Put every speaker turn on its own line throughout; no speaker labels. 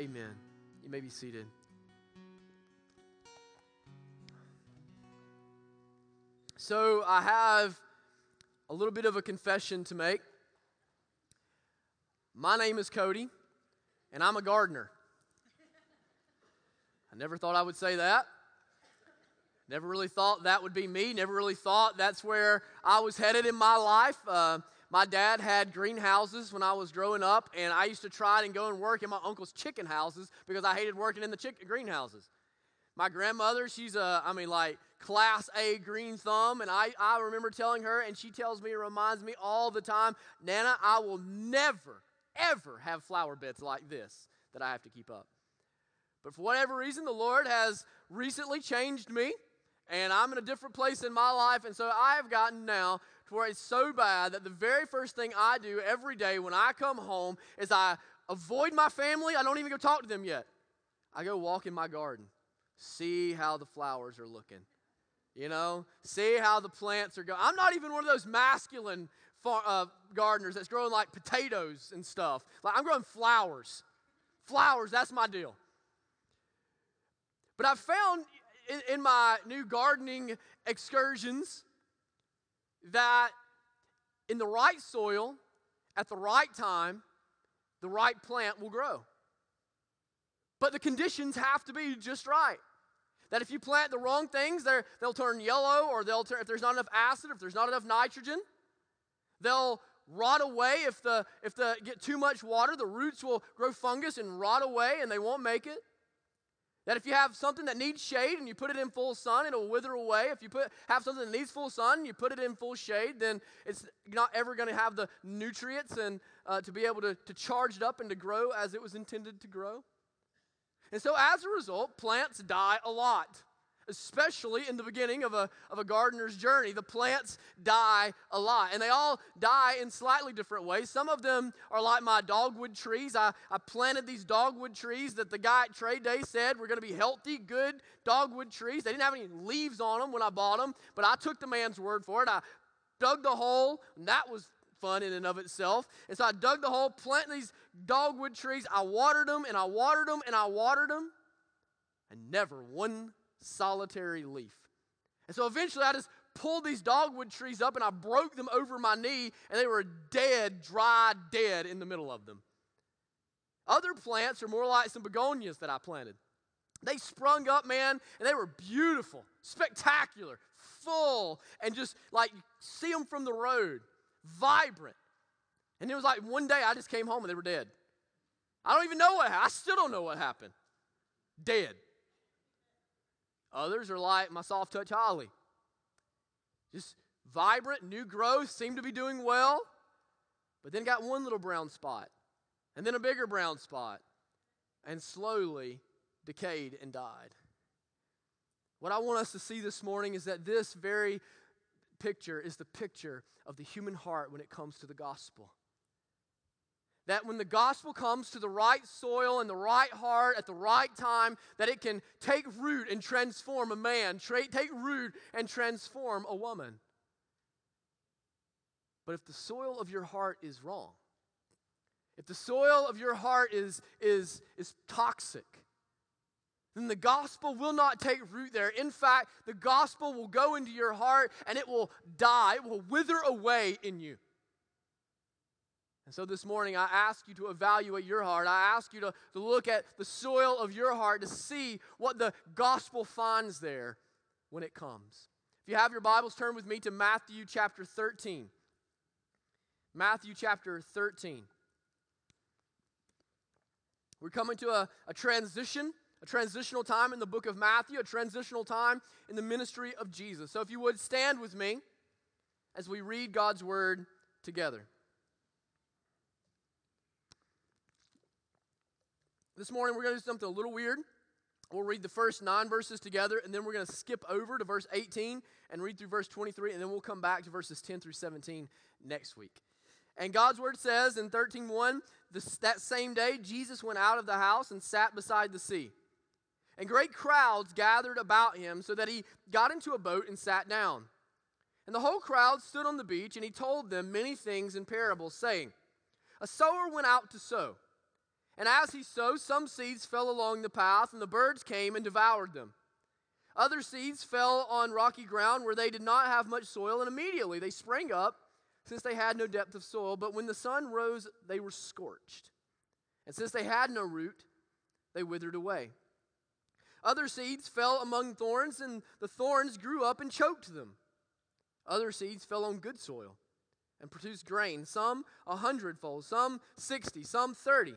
Amen. You may be seated. So, I have a little bit of a confession to make. My name is Cody, and I'm a gardener. I never thought I would say that. Never really thought that would be me. Never really thought that's where I was headed in my life. Uh, my dad had greenhouses when I was growing up, and I used to try and go and work in my uncle's chicken houses because I hated working in the chicken greenhouses. My grandmother, she's a, I mean, like class A green thumb, and I, I remember telling her, and she tells me, reminds me all the time, Nana, I will never, ever have flower beds like this that I have to keep up. But for whatever reason, the Lord has recently changed me and I'm in a different place in my life. And so I have gotten now where it's so bad that the very first thing I do every day when I come home is I avoid my family. I don't even go talk to them yet. I go walk in my garden, see how the flowers are looking. You know, see how the plants are going. I'm not even one of those masculine far, uh, gardeners that's growing like potatoes and stuff. Like I'm growing flowers. Flowers, that's my deal. But I've found in, in my new gardening excursions that in the right soil, at the right time, the right plant will grow. But the conditions have to be just right. That if you plant the wrong things, they'll turn yellow, or they'll turn, if there's not enough acid, if there's not enough nitrogen, they'll rot away. If the if the get too much water, the roots will grow fungus and rot away, and they won't make it. That if you have something that needs shade and you put it in full sun, it'll wither away. If you put have something that needs full sun and you put it in full shade, then it's not ever going to have the nutrients and uh, to be able to, to charge it up and to grow as it was intended to grow. And so as a result, plants die a lot especially in the beginning of a, of a gardener's journey. The plants die a lot, and they all die in slightly different ways. Some of them are like my dogwood trees. I, I planted these dogwood trees that the guy at Trade Day said were going to be healthy, good dogwood trees. They didn't have any leaves on them when I bought them, but I took the man's word for it. I dug the hole, and that was fun in and of itself. And so I dug the hole, planted these dogwood trees. I watered them, and I watered them, and I watered them, and never one solitary leaf. And so eventually I just pulled these dogwood trees up and I broke them over my knee, and they were dead, dry, dead in the middle of them. Other plants are more like some begonias that I planted. They sprung up, man, and they were beautiful, spectacular, full, and just like see them from the road, vibrant. And it was like one day I just came home and they were dead. I don't even know what happened. I still don't know what happened. Dead. Others are like my soft touch holly. Just vibrant, new growth, seem to be doing well, but then got one little brown spot, and then a bigger brown spot, and slowly decayed and died. What I want us to see this morning is that this very picture is the picture of the human heart when it comes to the gospel that when the gospel comes to the right soil and the right heart at the right time that it can take root and transform a man tra- take root and transform a woman but if the soil of your heart is wrong if the soil of your heart is is is toxic then the gospel will not take root there. In fact, the gospel will go into your heart and it will die, it will wither away in you. So this morning, I ask you to evaluate your heart. I ask you to, to look at the soil of your heart to see what the gospel finds there when it comes. If you have your Bibles, turn with me to Matthew chapter 13. Matthew chapter 13. We're coming to a, a transition, a transitional time in the book of Matthew, a transitional time in the ministry of Jesus. So if you would stand with me as we read God's word together. This morning, we're going to do something a little weird. We'll read the first nine verses together, and then we're going to skip over to verse 18 and read through verse 23, and then we'll come back to verses 10 through 17 next week. And God's word says in 13:1, that same day Jesus went out of the house and sat beside the sea. And great crowds gathered about him so that he got into a boat and sat down. And the whole crowd stood on the beach, and he told them many things in parables, saying, A sower went out to sow. And as he sowed, some seeds fell along the path, and the birds came and devoured them. Other seeds fell on rocky ground where they did not have much soil, and immediately they sprang up, since they had no depth of soil. But when the sun rose, they were scorched. And since they had no root, they withered away. Other seeds fell among thorns, and the thorns grew up and choked them. Other seeds fell on good soil and produced grain, some a hundredfold, some sixty, some thirty.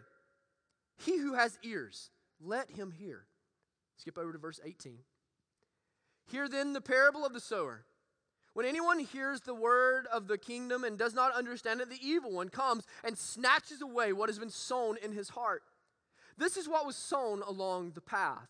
He who has ears, let him hear. Skip over to verse 18. Hear then the parable of the sower. When anyone hears the word of the kingdom and does not understand it, the evil one comes and snatches away what has been sown in his heart. This is what was sown along the path.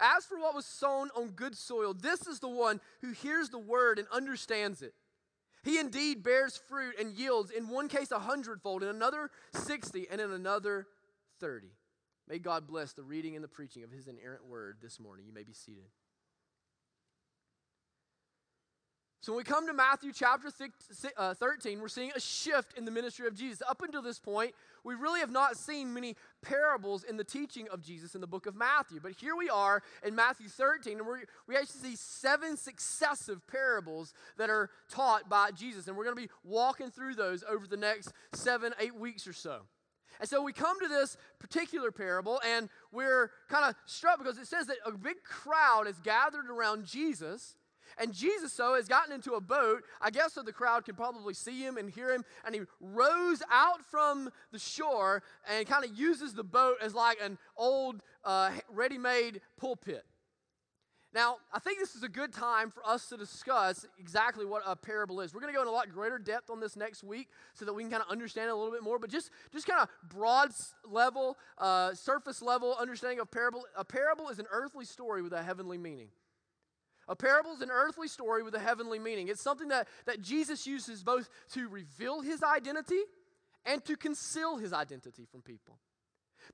As for what was sown on good soil, this is the one who hears the word and understands it. He indeed bears fruit and yields, in one case a hundredfold, in another sixty, and in another thirty. May God bless the reading and the preaching of his inerrant word this morning. You may be seated. So when we come to Matthew chapter uh, 13, we're seeing a shift in the ministry of Jesus. Up until this point, we really have not seen many parables in the teaching of Jesus in the book of Matthew. But here we are in Matthew 13, and we we actually see seven successive parables that are taught by Jesus. And we're going to be walking through those over the next seven, eight weeks or so. And so we come to this particular parable, and we're kind of struck because it says that a big crowd is gathered around Jesus and Jesus, so, has gotten into a boat, I guess so the crowd can probably see him and hear him. And he rows out from the shore and kind of uses the boat as like an old, uh, ready made pulpit. Now, I think this is a good time for us to discuss exactly what a parable is. We're going to go in a lot greater depth on this next week so that we can kind of understand it a little bit more. But just, just kind of broad level, uh, surface level understanding of parable. A parable is an earthly story with a heavenly meaning. A parable is an earthly story with a heavenly meaning. It's something that, that Jesus uses both to reveal his identity and to conceal his identity from people.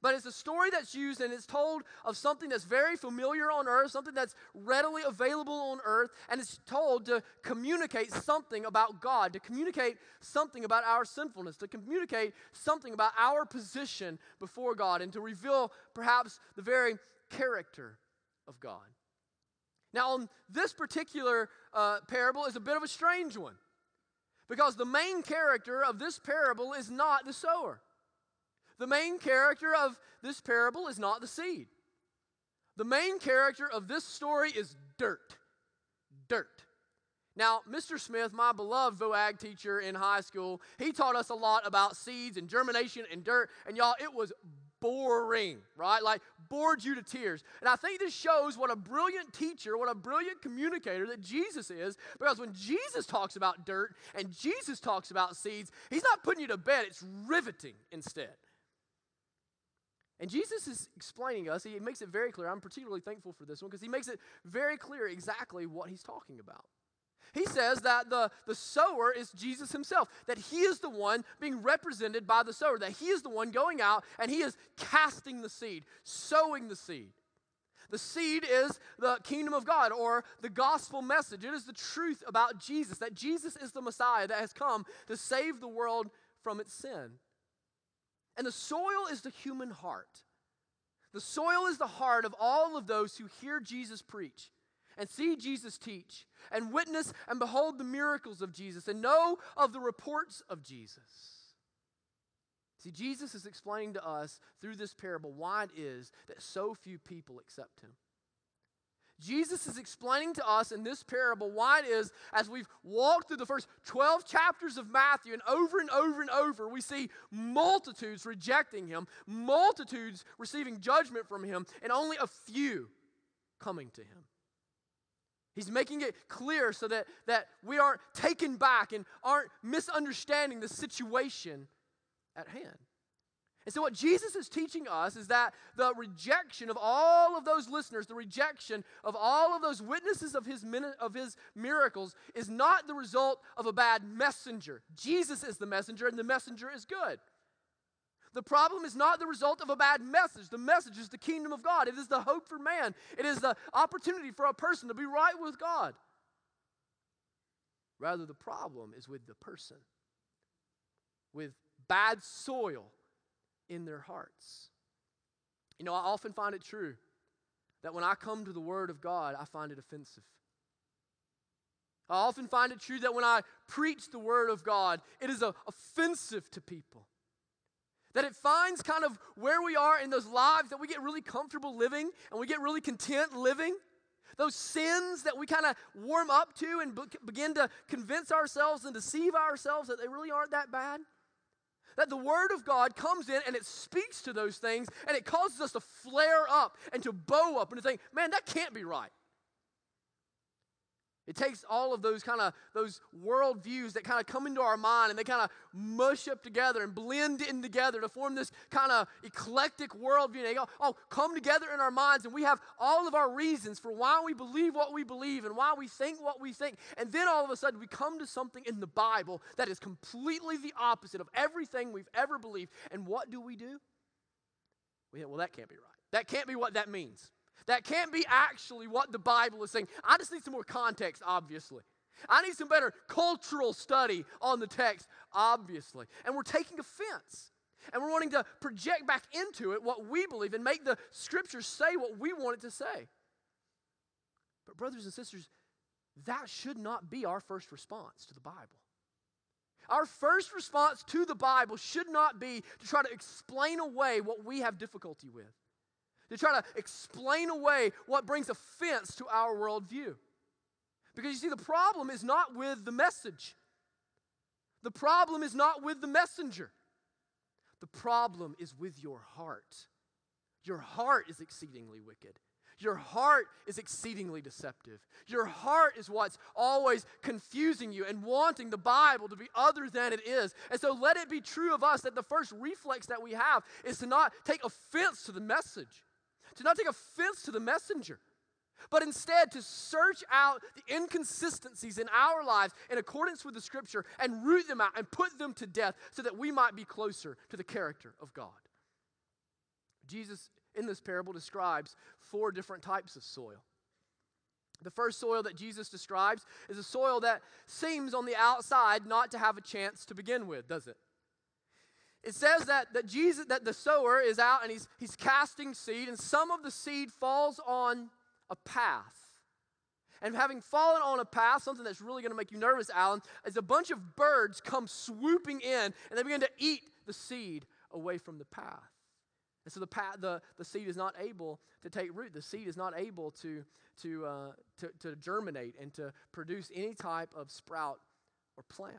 But it's a story that's used and it's told of something that's very familiar on earth, something that's readily available on earth, and it's told to communicate something about God, to communicate something about our sinfulness, to communicate something about our position before God, and to reveal perhaps the very character of God. Now, this particular uh, parable is a bit of a strange one because the main character of this parable is not the sower. The main character of this parable is not the seed. The main character of this story is dirt. Dirt. Now, Mr. Smith, my beloved VOAG teacher in high school, he taught us a lot about seeds and germination and dirt. And y'all, it was boring, right? Like bored you to tears. And I think this shows what a brilliant teacher, what a brilliant communicator that Jesus is, because when Jesus talks about dirt and Jesus talks about seeds, he's not putting you to bed, it's riveting instead. And Jesus is explaining us, he makes it very clear. I'm particularly thankful for this one because he makes it very clear exactly what he's talking about. He says that the, the sower is Jesus himself, that he is the one being represented by the sower, that he is the one going out and he is casting the seed, sowing the seed. The seed is the kingdom of God or the gospel message. It is the truth about Jesus, that Jesus is the Messiah that has come to save the world from its sin. And the soil is the human heart. The soil is the heart of all of those who hear Jesus preach and see Jesus teach and witness and behold the miracles of Jesus and know of the reports of Jesus. See, Jesus is explaining to us through this parable why it is that so few people accept him. Jesus is explaining to us in this parable why it is, as we've walked through the first 12 chapters of Matthew, and over and over and over, we see multitudes rejecting him, multitudes receiving judgment from him, and only a few coming to him. He's making it clear so that, that we aren't taken back and aren't misunderstanding the situation at hand. And so, what Jesus is teaching us is that the rejection of all of those listeners, the rejection of all of those witnesses of his, of his miracles, is not the result of a bad messenger. Jesus is the messenger, and the messenger is good. The problem is not the result of a bad message. The message is the kingdom of God, it is the hope for man, it is the opportunity for a person to be right with God. Rather, the problem is with the person, with bad soil in their hearts. You know, I often find it true that when I come to the Word of God, I find it offensive. I often find it true that when I preach the Word of God, it is uh, offensive to people. That it finds kind of where we are in those lives that we get really comfortable living and we get really content living. Those sins that we kind of warm up to and be- begin to convince ourselves and deceive ourselves that they really aren't that bad. That the Word of God comes in and it speaks to those things and it causes us to flare up and to bow up and to think, man, that can't be right. It takes all of those kind of those worldviews that kind of come into our mind and they kind of mush up together and blend in together to form this kind of eclectic worldview. They all, all come together in our minds and we have all of our reasons for why we believe what we believe and why we think what we think. And then all of a sudden we come to something in the Bible that is completely the opposite of everything we've ever believed. And what do we do? We say, well, that can't be right. That can't be what that means. That can't be actually what the Bible is saying. I just need some more context, obviously. I need some better cultural study on the text, obviously. And we're taking offense. And we're wanting to project back into it what we believe and make the scriptures say what we want it to say. But, brothers and sisters, that should not be our first response to the Bible. Our first response to the Bible should not be to try to explain away what we have difficulty with to try to explain away what brings offense to our worldview. Because you see, the problem is not with the message, the problem is not with the messenger. The problem is with your heart. Your heart is exceedingly wicked. Your heart is exceedingly deceptive. Your heart is what's always confusing you and wanting the Bible to be other than it is. And so let it be true of us that the first reflex that we have is to not take offense to the message to not take offense to the messenger, but instead to search out the inconsistencies in our lives in accordance with the scripture and root them out and put them to death so that we might be closer to the character of God. Jesus, in this parable, describes four different types of soil. The first soil that Jesus describes is a soil that seems on the outside not to have a chance to begin with, does it? It says that, that Jesus, that the sower is out and he's, he's casting seed, and some of the seed falls on a path. And having fallen on a path, something that's really going to make you nervous, Alan, is a bunch of birds come swooping in and they begin to eat the seed away from the path. And so the, path, the, the seed is not able to take root. The seed is not able to, to, uh, to, to germinate and to produce any type of sprout or plant.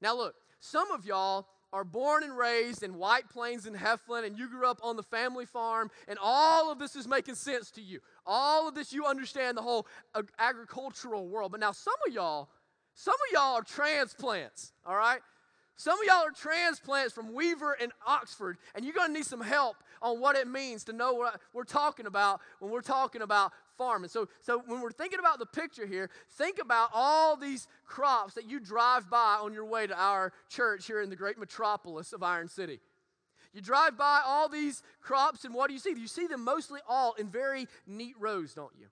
Now, look, some of y'all are born and raised in White Plains and Heflin, and you grew up on the family farm, and all of this is making sense to you. All of this, you understand the whole agricultural world. But now, some of y'all, some of y'all are transplants, all right? Some of y'all are transplants from Weaver and Oxford, and you're going to need some help on what it means to know what we're talking about when we're talking about farming. So, so when we're thinking about the picture here, think about all these crops that you drive by on your way to our church here in the great metropolis of Iron City. You drive by all these crops, and what do you see? You see them mostly all in very neat rows, don't you?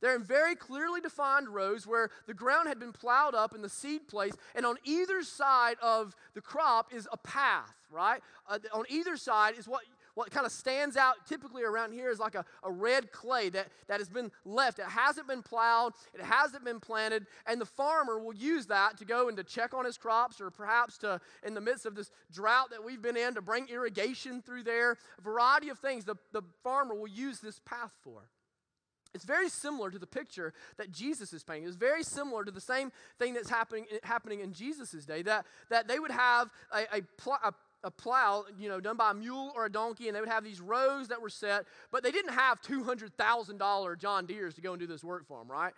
They're in very clearly defined rows where the ground had been plowed up and the seed placed, and on either side of the crop is a path, right? Uh, on either side is what what kind of stands out typically around here is like a, a red clay that, that has been left. It hasn't been plowed, it hasn't been planted, and the farmer will use that to go and to check on his crops or perhaps to, in the midst of this drought that we've been in, to bring irrigation through there. A variety of things the, the farmer will use this path for. It's very similar to the picture that Jesus is painting. It's very similar to the same thing that's happening, happening in Jesus' day, that, that they would have a, a, pl- a a plow, you know, done by a mule or a donkey, and they would have these rows that were set, but they didn't have $200,000 John Deeres to go and do this work for them, right?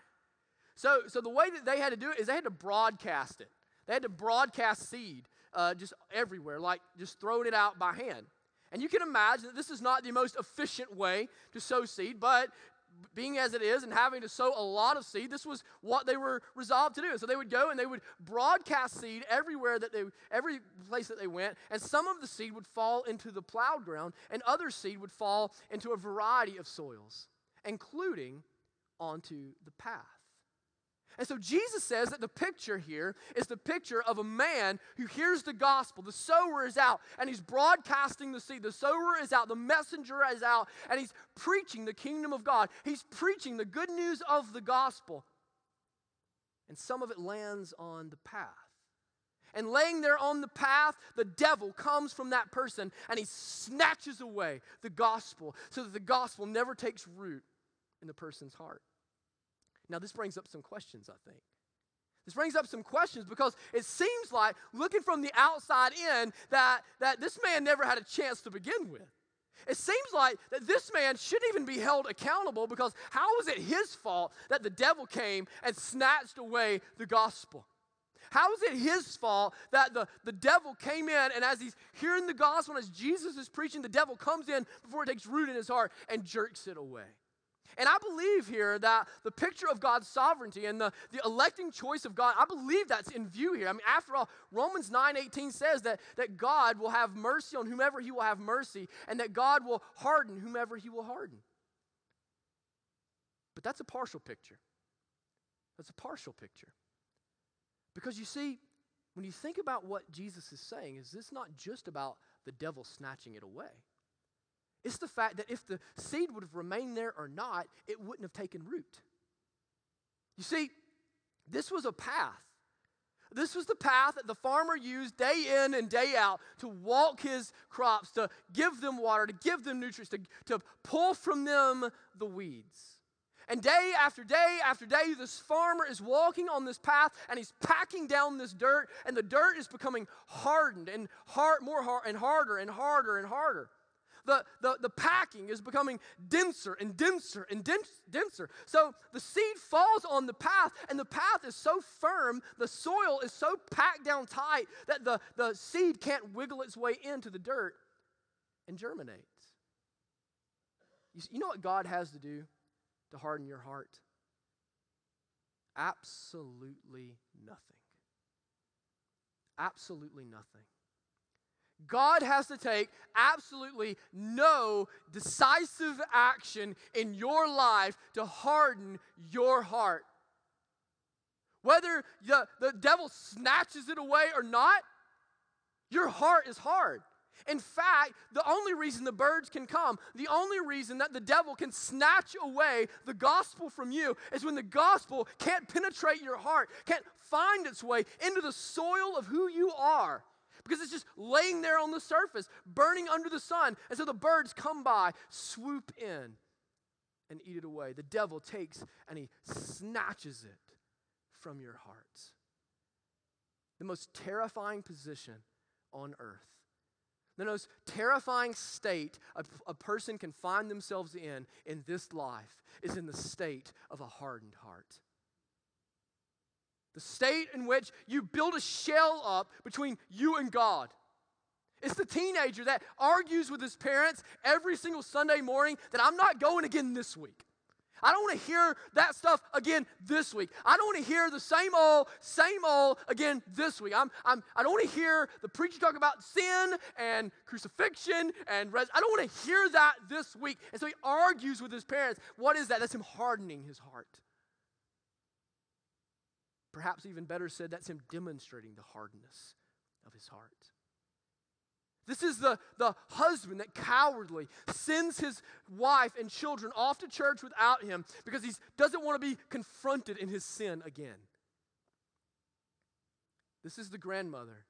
So, so the way that they had to do it is they had to broadcast it. They had to broadcast seed uh, just everywhere, like just throwing it out by hand. And you can imagine that this is not the most efficient way to sow seed, but being as it is and having to sow a lot of seed, this was what they were resolved to do. So they would go and they would broadcast seed everywhere that they, every place that they went, and some of the seed would fall into the plowed ground, and other seed would fall into a variety of soils, including onto the path. And so Jesus says that the picture here is the picture of a man who hears the gospel. The sower is out and he's broadcasting the seed. The sower is out, the messenger is out, and he's preaching the kingdom of God. He's preaching the good news of the gospel. And some of it lands on the path. And laying there on the path, the devil comes from that person and he snatches away the gospel so that the gospel never takes root in the person's heart. Now, this brings up some questions, I think. This brings up some questions because it seems like, looking from the outside in, that, that this man never had a chance to begin with. It seems like that this man shouldn't even be held accountable because how was it his fault that the devil came and snatched away the gospel? How is it his fault that the, the devil came in and as he's hearing the gospel, as Jesus is preaching, the devil comes in before it takes root in his heart and jerks it away? And I believe here that the picture of God's sovereignty and the, the electing choice of God, I believe that's in view here. I mean, after all, Romans 9 18 says that, that God will have mercy on whomever he will have mercy, and that God will harden whomever he will harden. But that's a partial picture. That's a partial picture. Because you see, when you think about what Jesus is saying, is this not just about the devil snatching it away? It's the fact that if the seed would have remained there or not, it wouldn't have taken root. You see, this was a path. This was the path that the farmer used day in and day out to walk his crops, to give them water, to give them nutrients, to, to pull from them the weeds. And day after day after day, this farmer is walking on this path and he's packing down this dirt, and the dirt is becoming hardened and hard, more hard, and harder and harder and harder the, the, the packing is becoming denser and denser and denser. So the seed falls on the path, and the path is so firm, the soil is so packed down tight that the, the seed can't wiggle its way into the dirt and germinates. You, you know what God has to do to harden your heart? Absolutely nothing. Absolutely nothing. God has to take absolutely no decisive action in your life to harden your heart. Whether the, the devil snatches it away or not, your heart is hard. In fact, the only reason the birds can come, the only reason that the devil can snatch away the gospel from you is when the gospel can't penetrate your heart, can't find its way into the soil of who you are because it's just laying there on the surface, burning under the sun. And so the birds come by, swoop in, and eat it away. The devil takes and he snatches it from your hearts. The most terrifying position on earth. The most terrifying state a, a person can find themselves in in this life is in the state of a hardened heart. The state in which you build a shell up between you and God. It's the teenager that argues with his parents every single Sunday morning that I'm not going again this week. I don't want to hear that stuff again this week. I don't want to hear the same old, same old again this week. I'm, I'm, I don't want to hear the preacher talk about sin and crucifixion and res- I don't want to hear that this week. And so he argues with his parents. What is that? That's him hardening his heart. Perhaps even better said, that's him demonstrating the hardness of his heart. This is the, the husband that cowardly sends his wife and children off to church without him because he doesn't want to be confronted in his sin again. This is the grandmother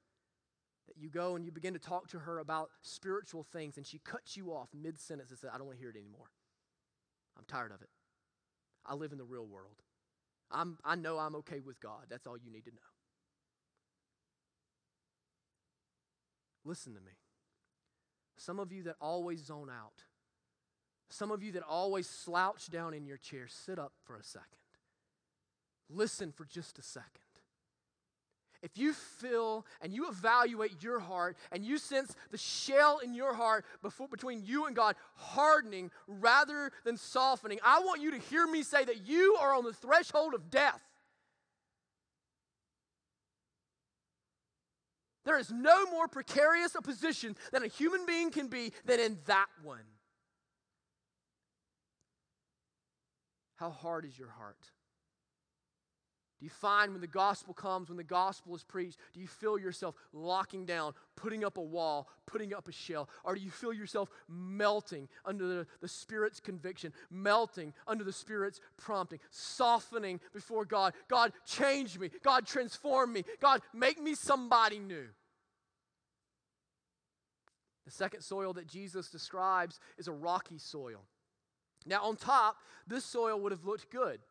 that you go and you begin to talk to her about spiritual things and she cuts you off mid sentence and says, I don't want to hear it anymore. I'm tired of it. I live in the real world. I'm, I know I'm okay with God. That's all you need to know. Listen to me. Some of you that always zone out, some of you that always slouch down in your chair, sit up for a second. Listen for just a second. If you feel and you evaluate your heart and you sense the shell in your heart before, between you and God hardening rather than softening, I want you to hear me say that you are on the threshold of death. There is no more precarious a position than a human being can be than in that one. How hard is your heart? Do you find when the gospel comes, when the gospel is preached, do you feel yourself locking down, putting up a wall, putting up a shell? Or do you feel yourself melting under the, the Spirit's conviction, melting under the Spirit's prompting, softening before God? God, change me. God, transform me. God, make me somebody new. The second soil that Jesus describes is a rocky soil. Now, on top, this soil would have looked good.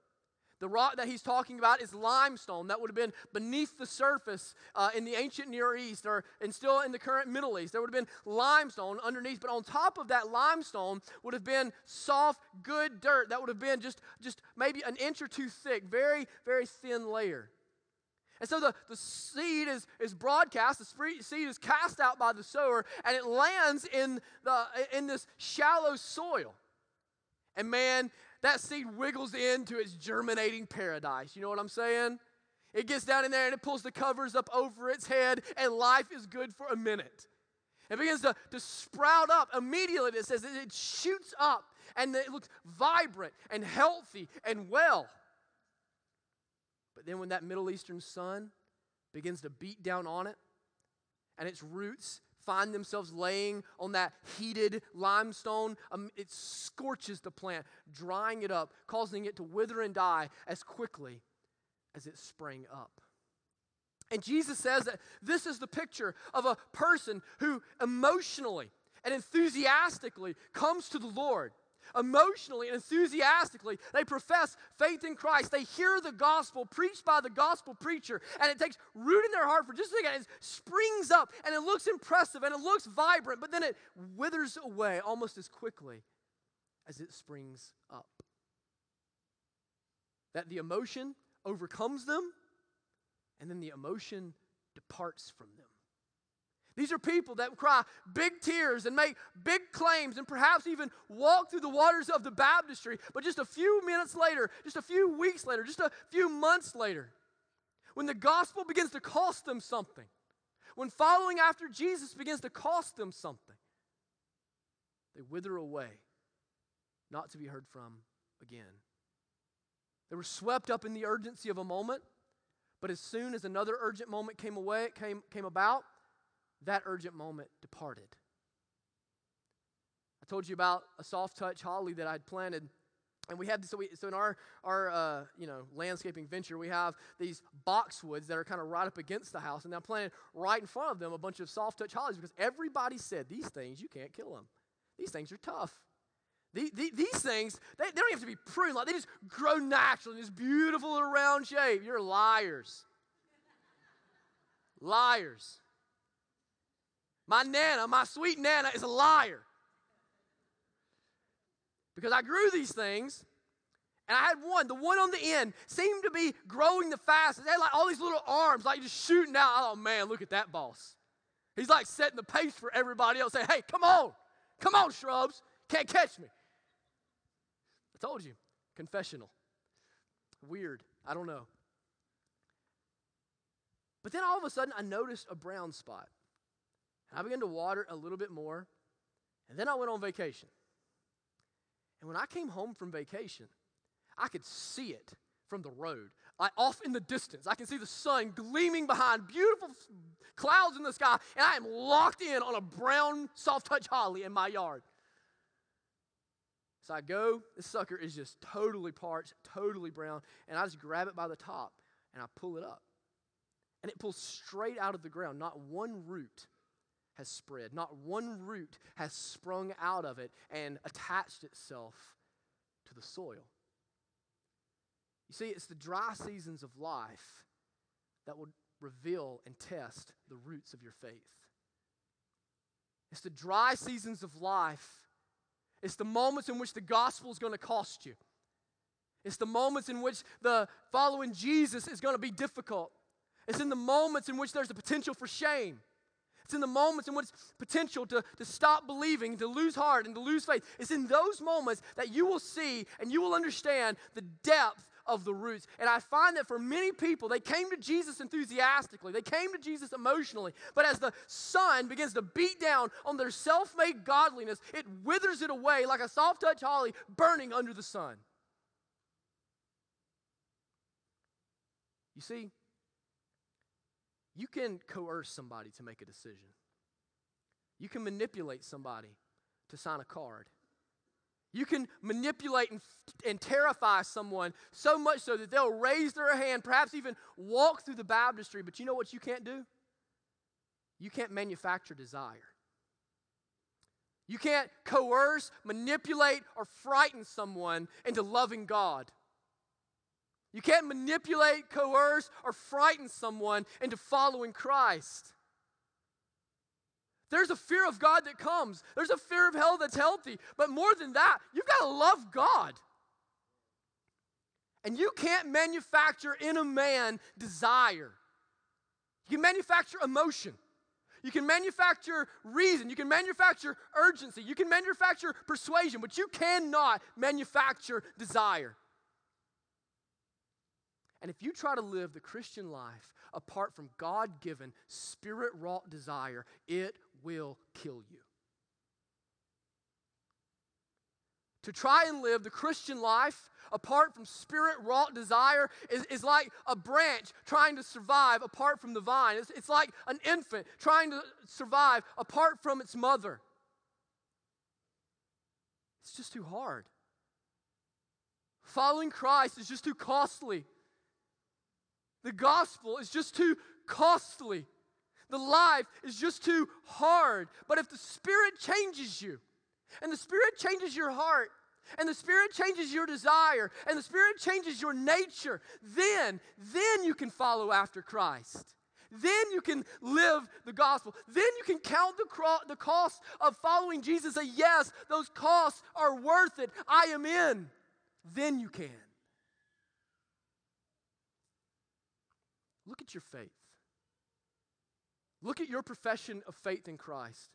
The rock that he's talking about is limestone. That would have been beneath the surface uh, in the ancient Near East or and still in the current Middle East. There would have been limestone underneath, but on top of that limestone would have been soft, good dirt. That would have been just, just maybe an inch or two thick, very, very thin layer. And so the, the seed is, is broadcast, the seed is cast out by the sower, and it lands in, the, in this shallow soil. And man, that seed wiggles into its germinating paradise. You know what I'm saying? It gets down in there and it pulls the covers up over its head, and life is good for a minute. It begins to, to sprout up immediately. It says it shoots up and it looks vibrant and healthy and well. But then when that Middle Eastern sun begins to beat down on it and its roots find themselves laying on that heated limestone, um, it scorches the plant, drying it up, causing it to wither and die as quickly as it sprang up. And Jesus says that this is the picture of a person who emotionally and enthusiastically comes to the Lord emotionally and enthusiastically. They profess faith in Christ. They hear the gospel preached by the gospel preacher, and it takes root in their heart for just a second. It springs up, and it looks impressive, and it looks vibrant, but then it withers away almost as quickly as it springs up. That the emotion overcomes them, and then the emotion departs from them. These are people that cry big tears and make big claims and perhaps even walk through the waters of the baptistry, but just a few minutes later, just a few weeks later, just a few months later, when the gospel begins to cost them something, when following after Jesus begins to cost them something, they wither away, not to be heard from again. They were swept up in the urgency of a moment, but as soon as another urgent moment came away, came, came about, that urgent moment departed. I told you about a soft touch holly that I'd planted. And we have so, we, so in our our uh, you know landscaping venture we have these boxwoods that are kind of right up against the house, and I'm planting right in front of them a bunch of soft touch hollies because everybody said these things you can't kill them, these things are tough. These, these things they, they don't have to be pruned like they just grow naturally in this beautiful little round shape. You're liars, liars. My Nana, my sweet Nana, is a liar. Because I grew these things, and I had one. The one on the end seemed to be growing the fastest. They had like all these little arms, like just shooting out. Oh man, look at that boss. He's like setting the pace for everybody else, saying, hey, come on, come on, shrubs. Can't catch me. I told you, confessional. Weird. I don't know. But then all of a sudden, I noticed a brown spot. I began to water a little bit more, and then I went on vacation. And when I came home from vacation, I could see it from the road. I, off in the distance, I can see the sun gleaming behind beautiful clouds in the sky, and I am locked in on a brown soft touch holly in my yard. So I go, this sucker is just totally parched, totally brown, and I just grab it by the top and I pull it up. And it pulls straight out of the ground, not one root has spread. Not one root has sprung out of it and attached itself to the soil. You see, it's the dry seasons of life that will reveal and test the roots of your faith. It's the dry seasons of life. It's the moments in which the gospel is going to cost you. It's the moments in which the following Jesus is going to be difficult. It's in the moments in which there's a potential for shame. It's in the moments in which potential to, to stop believing, to lose heart, and to lose faith. It's in those moments that you will see and you will understand the depth of the roots. And I find that for many people, they came to Jesus enthusiastically, they came to Jesus emotionally. But as the sun begins to beat down on their self made godliness, it withers it away like a soft touch holly burning under the sun. You see, you can coerce somebody to make a decision. You can manipulate somebody to sign a card. You can manipulate and, and terrify someone so much so that they'll raise their hand, perhaps even walk through the baptistry. But you know what you can't do? You can't manufacture desire. You can't coerce, manipulate, or frighten someone into loving God. You can't manipulate, coerce, or frighten someone into following Christ. There's a fear of God that comes. There's a fear of hell that's healthy. But more than that, you've got to love God. And you can't manufacture in a man desire. You can manufacture emotion. You can manufacture reason. You can manufacture urgency. You can manufacture persuasion, but you cannot manufacture desire. And if you try to live the Christian life apart from God given, spirit wrought desire, it will kill you. To try and live the Christian life apart from spirit wrought desire is, is like a branch trying to survive apart from the vine. It's, it's like an infant trying to survive apart from its mother. It's just too hard. Following Christ is just too costly. The gospel is just too costly. The life is just too hard. But if the Spirit changes you, and the Spirit changes your heart, and the Spirit changes your desire, and the Spirit changes your nature, then, then you can follow after Christ. Then you can live the gospel. Then you can count the, cro- the cost of following Jesus. Say, yes, those costs are worth it. I am in. Then you can. Look at your faith. Look at your profession of faith in Christ.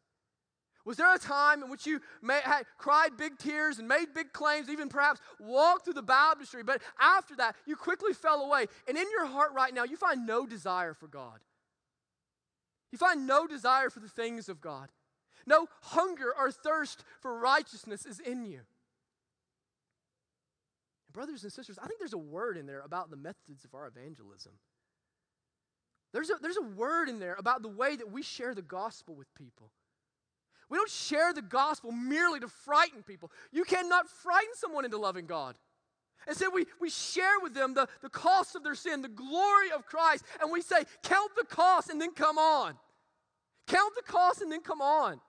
Was there a time in which you may, had cried big tears and made big claims, even perhaps walked through the baptistry, but after that, you quickly fell away? And in your heart right now, you find no desire for God. You find no desire for the things of God. No hunger or thirst for righteousness is in you. Brothers and sisters, I think there's a word in there about the methods of our evangelism. There's a, there's a word in there about the way that we share the gospel with people. We don't share the gospel merely to frighten people. You cannot frighten someone into loving God. Instead, we, we share with them the, the cost of their sin, the glory of Christ, and we say, Count the cost and then come on. Count the cost and then come on.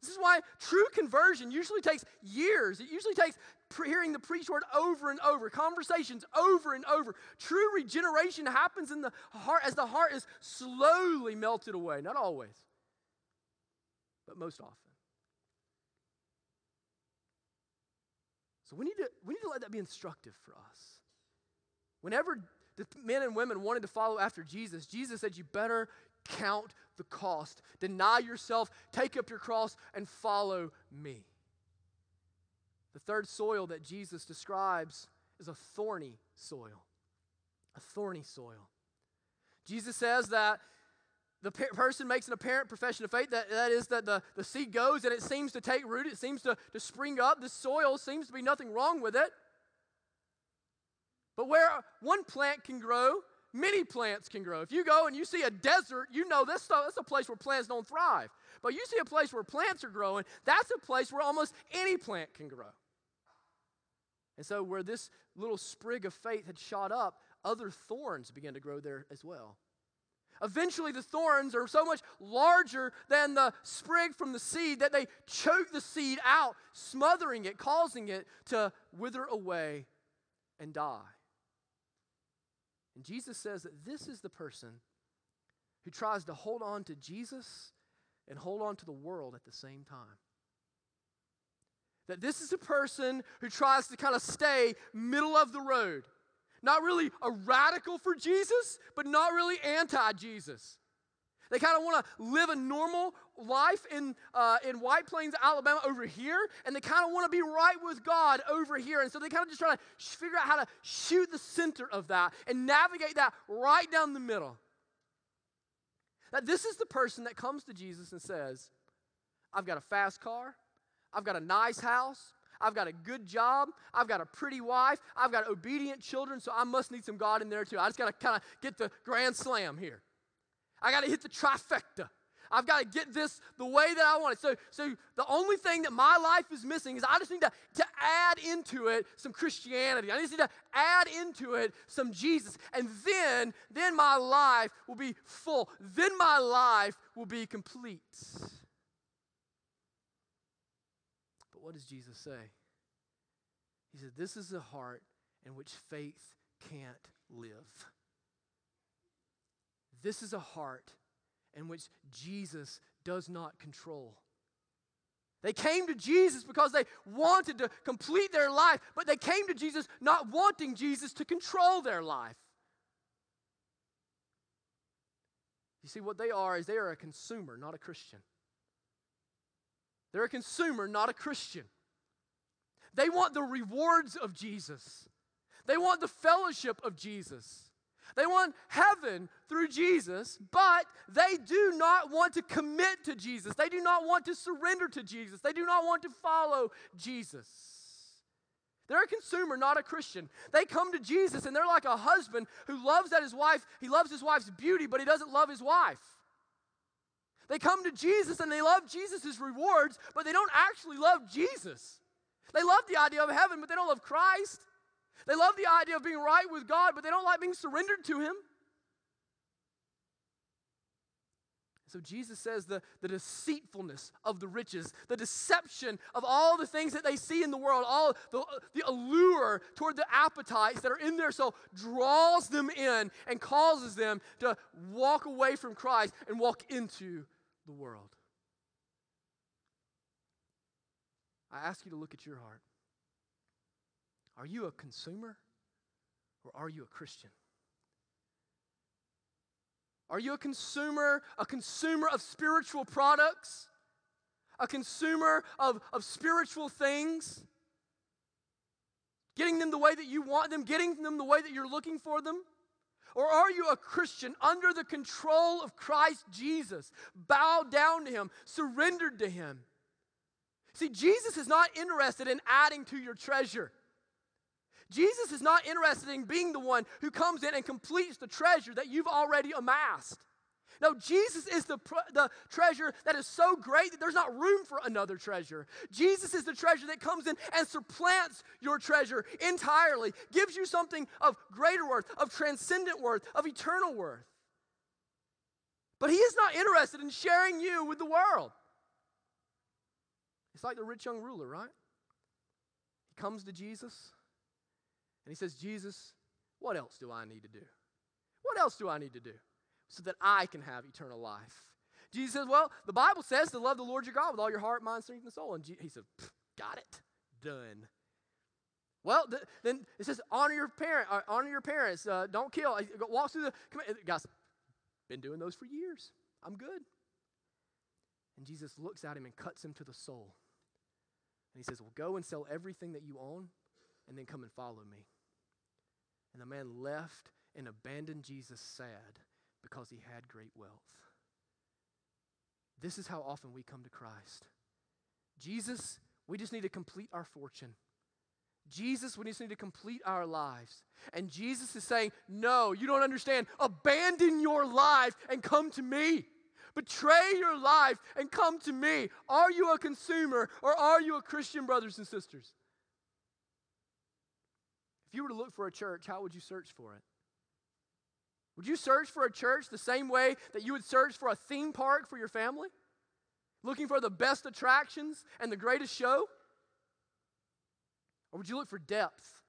This is why true conversion usually takes years. It usually takes hearing the preached word over and over, conversations over and over. True regeneration happens in the heart as the heart is slowly melted away. Not always, but most often. So we need to, we need to let that be instructive for us. Whenever the men and women wanted to follow after Jesus, Jesus said, You better count the cost. Deny yourself, take up your cross, and follow me. The third soil that Jesus describes is a thorny soil. A thorny soil. Jesus says that the person makes an apparent profession of faith, that, that is, that the, the seed goes and it seems to take root, it seems to, to spring up. The soil seems to be nothing wrong with it. But where one plant can grow, many plants can grow. If you go and you see a desert, you know this stuff, that's a place where plants don't thrive. But you see a place where plants are growing, that's a place where almost any plant can grow. And so, where this little sprig of faith had shot up, other thorns began to grow there as well. Eventually, the thorns are so much larger than the sprig from the seed that they choke the seed out, smothering it, causing it to wither away and die. And Jesus says that this is the person who tries to hold on to Jesus and hold on to the world at the same time. That this is a person who tries to kind of stay middle of the road. Not really a radical for Jesus, but not really anti Jesus. They kind of want to live a normal life in, uh, in White Plains, Alabama over here, and they kind of want to be right with God over here. And so they kind of just try to sh- figure out how to shoot the center of that and navigate that right down the middle. That this is the person that comes to Jesus and says, I've got a fast car, I've got a nice house, I've got a good job. I've got a pretty wife. I've got obedient children, so I must need some God in there too. I just got to kind of get the grand slam here. I got to hit the trifecta. I've got to get this the way that I want it. So, so the only thing that my life is missing is I just need to, to add into it some Christianity. I just need to add into it some Jesus. And then, then my life will be full. Then my life will be complete. But what does Jesus say? He said, This is a heart in which faith can't live. This is a heart in which Jesus does not control. They came to Jesus because they wanted to complete their life, but they came to Jesus not wanting Jesus to control their life. You see, what they are is they are a consumer, not a Christian. They're a consumer, not a Christian. They want the rewards of Jesus, they want the fellowship of Jesus. They want heaven through Jesus, but they do not want to commit to Jesus. They do not want to surrender to Jesus. They do not want to follow Jesus. They're a consumer, not a Christian. They come to Jesus and they're like a husband who loves that his wife, he loves his wife's beauty, but he doesn't love his wife. They come to Jesus and they love Jesus' rewards, but they don't actually love Jesus. They love the idea of heaven, but they don't love Christ. They love the idea of being right with God, but they don't like being surrendered to Him. So Jesus says the, the deceitfulness of the riches, the deception of all the things that they see in the world, all the, the allure toward the appetites that are in their soul draws them in and causes them to walk away from Christ and walk into the world. I ask you to look at your heart. Are you a consumer or are you a Christian? Are you a consumer, a consumer of spiritual products? A consumer of, of spiritual things? Getting them the way that you want them, getting them the way that you're looking for them? Or are you a Christian under the control of Christ Jesus, bowed down to Him, surrendered to Him? See, Jesus is not interested in adding to your treasure. Jesus is not interested in being the one who comes in and completes the treasure that you've already amassed. No, Jesus is the, the treasure that is so great that there's not room for another treasure. Jesus is the treasure that comes in and supplants your treasure entirely, gives you something of greater worth, of transcendent worth, of eternal worth. But He is not interested in sharing you with the world. It's like the rich young ruler, right? He comes to Jesus and he says, Jesus, what else do I need to do? What else do I need to do so that I can have eternal life? Jesus says, Well, the Bible says to love the Lord your God with all your heart, mind, strength, and soul. And he said, Got it. Done. Well, th- then it says, honor your parent, uh, honor your parents. Uh, don't kill. Walk through the. Guys, been doing those for years. I'm good. And Jesus looks at him and cuts him to the soul. And he says, Well, go and sell everything that you own and then come and follow me. And the man left and abandoned Jesus sad because he had great wealth. This is how often we come to Christ. Jesus, we just need to complete our fortune. Jesus, we just need to complete our lives. And Jesus is saying, No, you don't understand. Abandon your life and come to me. Betray your life and come to me. Are you a consumer or are you a Christian, brothers and sisters? If you were to look for a church, how would you search for it? Would you search for a church the same way that you would search for a theme park for your family? Looking for the best attractions and the greatest show? Or would you look for depth?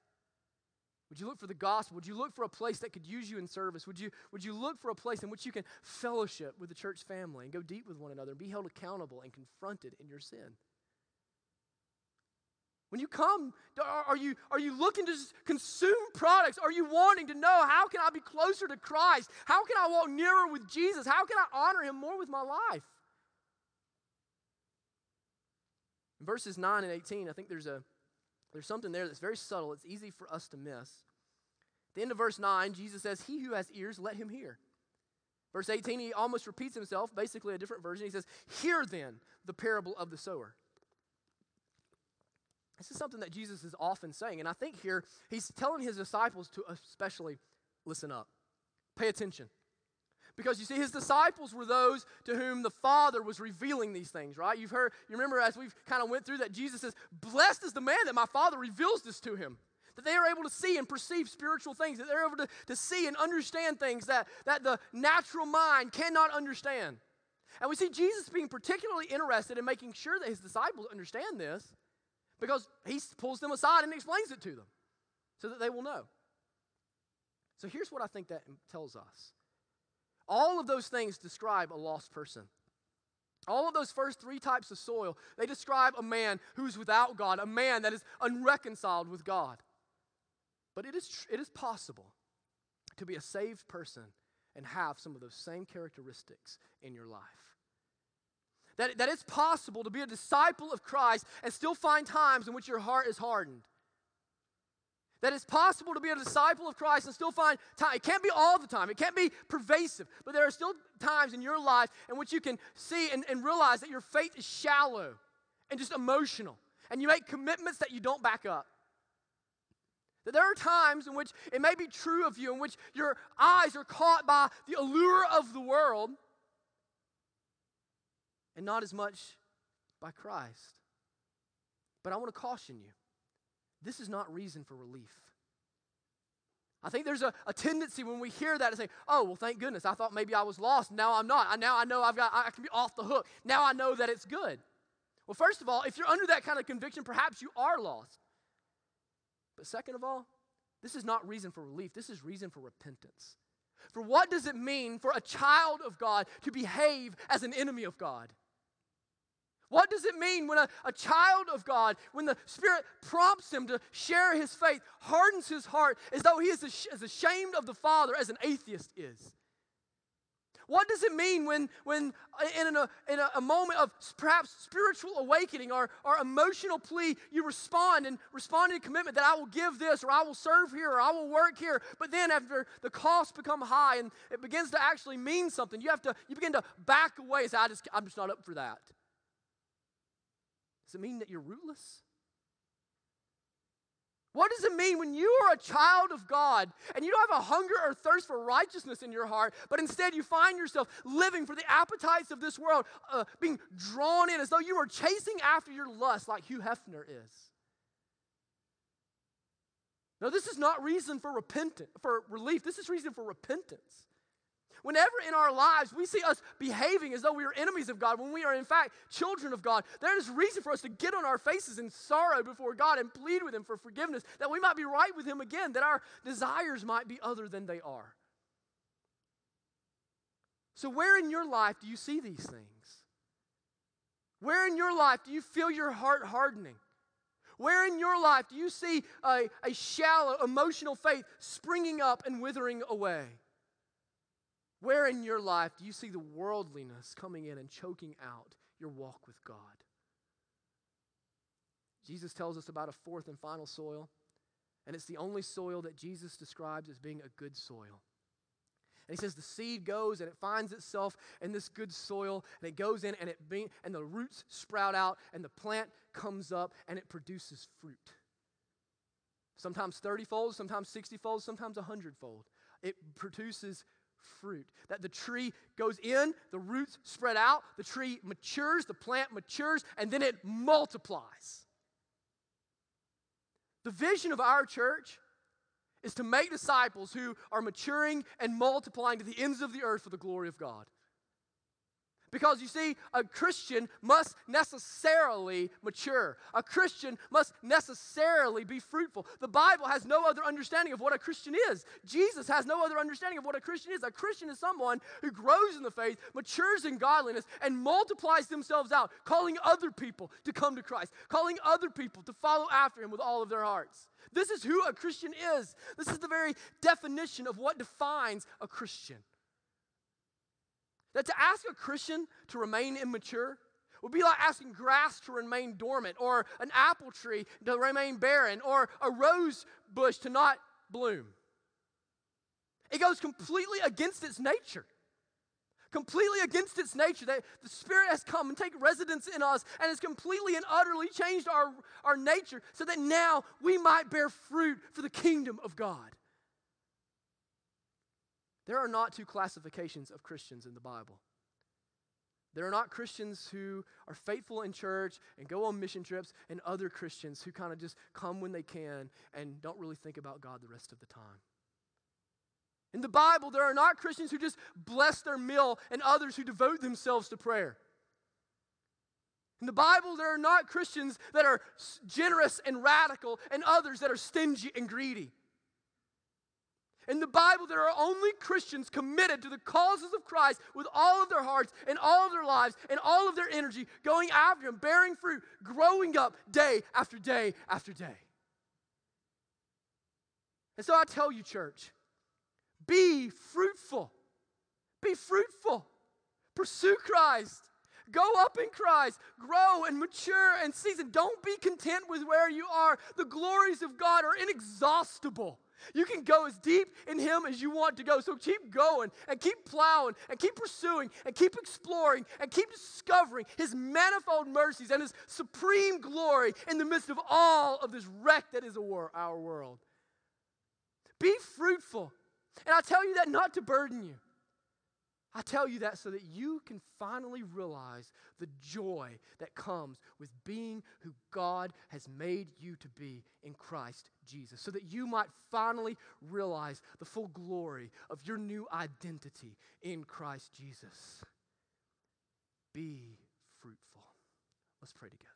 Would you look for the gospel? Would you look for a place that could use you in service? Would you, would you look for a place in which you can fellowship with the church family and go deep with one another and be held accountable and confronted in your sin? When you come, are you, are you looking to consume products? Are you wanting to know how can I be closer to Christ? How can I walk nearer with Jesus? How can I honor him more with my life? In verses 9 and 18, I think there's, a, there's something there that's very subtle. It's easy for us to miss. At the end of verse 9, Jesus says, He who has ears, let him hear. Verse 18, he almost repeats himself, basically a different version. He says, Hear then the parable of the sower. This is something that Jesus is often saying. And I think here he's telling his disciples to especially listen up, pay attention. Because you see, his disciples were those to whom the Father was revealing these things, right? You've heard, you remember as we've kind of went through that Jesus says, Blessed is the man that my Father reveals this to him. That they are able to see and perceive spiritual things, that they're able to, to see and understand things that, that the natural mind cannot understand. And we see Jesus being particularly interested in making sure that his disciples understand this because he pulls them aside and explains it to them so that they will know. So here's what I think that tells us all of those things describe a lost person. All of those first three types of soil, they describe a man who's without God, a man that is unreconciled with God. But it is, it is possible to be a saved person and have some of those same characteristics in your life. That, that it's possible to be a disciple of Christ and still find times in which your heart is hardened. That it's possible to be a disciple of Christ and still find time. It can't be all the time, it can't be pervasive, but there are still times in your life in which you can see and, and realize that your faith is shallow and just emotional. And you make commitments that you don't back up. That there are times in which it may be true of you, in which your eyes are caught by the allure of the world, and not as much by Christ. But I want to caution you this is not reason for relief. I think there's a, a tendency when we hear that to say, oh, well, thank goodness. I thought maybe I was lost. Now I'm not. I, now I know I've got, I can be off the hook. Now I know that it's good. Well, first of all, if you're under that kind of conviction, perhaps you are lost. But second of all, this is not reason for relief. This is reason for repentance. For what does it mean for a child of God to behave as an enemy of God? What does it mean when a, a child of God, when the Spirit prompts him to share his faith, hardens his heart as though he is as ashamed of the Father as an atheist is? What does it mean when, when uh, in, a, in a, a, moment of perhaps spiritual awakening or, or emotional plea, you respond and respond in commitment that I will give this or I will serve here or I will work here. But then after the costs become high and it begins to actually mean something, you have to you begin to back away and say, I just, I'm just not up for that. Does it mean that you're rootless? What does it mean when you are a child of God and you don't have a hunger or thirst for righteousness in your heart, but instead you find yourself living for the appetites of this world, uh, being drawn in as though you are chasing after your lust like Hugh Hefner is? No, this is not reason for repentance, for relief. This is reason for repentance. Whenever in our lives we see us behaving as though we are enemies of God, when we are in fact children of God, there is reason for us to get on our faces in sorrow before God and plead with Him for forgiveness, that we might be right with Him again, that our desires might be other than they are. So, where in your life do you see these things? Where in your life do you feel your heart hardening? Where in your life do you see a, a shallow, emotional faith springing up and withering away? Where in your life do you see the worldliness coming in and choking out your walk with God? Jesus tells us about a fourth and final soil, and it's the only soil that Jesus describes as being a good soil. And he says the seed goes and it finds itself in this good soil, and it goes in and it be, and the roots sprout out, and the plant comes up and it produces fruit. Sometimes 30 fold, sometimes 60 fold, sometimes 100 fold. It produces fruit. That the tree goes in, the roots spread out, the tree matures, the plant matures, and then it multiplies. The vision of our church is to make disciples who are maturing and multiplying to the ends of the earth for the glory of God. Because you see, a Christian must necessarily mature. A Christian must necessarily be fruitful. The Bible has no other understanding of what a Christian is. Jesus has no other understanding of what a Christian is. A Christian is someone who grows in the faith, matures in godliness, and multiplies themselves out, calling other people to come to Christ, calling other people to follow after him with all of their hearts. This is who a Christian is. This is the very definition of what defines a Christian. That to ask a Christian to remain immature would be like asking grass to remain dormant, or an apple tree to remain barren, or a rose bush to not bloom. It goes completely against its nature. Completely against its nature. That the Spirit has come and taken residence in us and has completely and utterly changed our, our nature so that now we might bear fruit for the kingdom of God. There are not two classifications of Christians in the Bible. There are not Christians who are faithful in church and go on mission trips, and other Christians who kind of just come when they can and don't really think about God the rest of the time. In the Bible, there are not Christians who just bless their meal and others who devote themselves to prayer. In the Bible, there are not Christians that are generous and radical and others that are stingy and greedy. In the Bible, there are only Christians committed to the causes of Christ with all of their hearts and all of their lives and all of their energy, going after Him, bearing fruit, growing up day after day after day. And so I tell you, church, be fruitful. Be fruitful. Pursue Christ. Go up in Christ. Grow and mature and season. Don't be content with where you are. The glories of God are inexhaustible. You can go as deep in Him as you want to go. So keep going and keep plowing and keep pursuing and keep exploring and keep discovering His manifold mercies and His supreme glory in the midst of all of this wreck that is our world. Be fruitful. And I tell you that not to burden you. I tell you that so that you can finally realize the joy that comes with being who God has made you to be in Christ Jesus, so that you might finally realize the full glory of your new identity in Christ Jesus. Be fruitful. Let's pray together.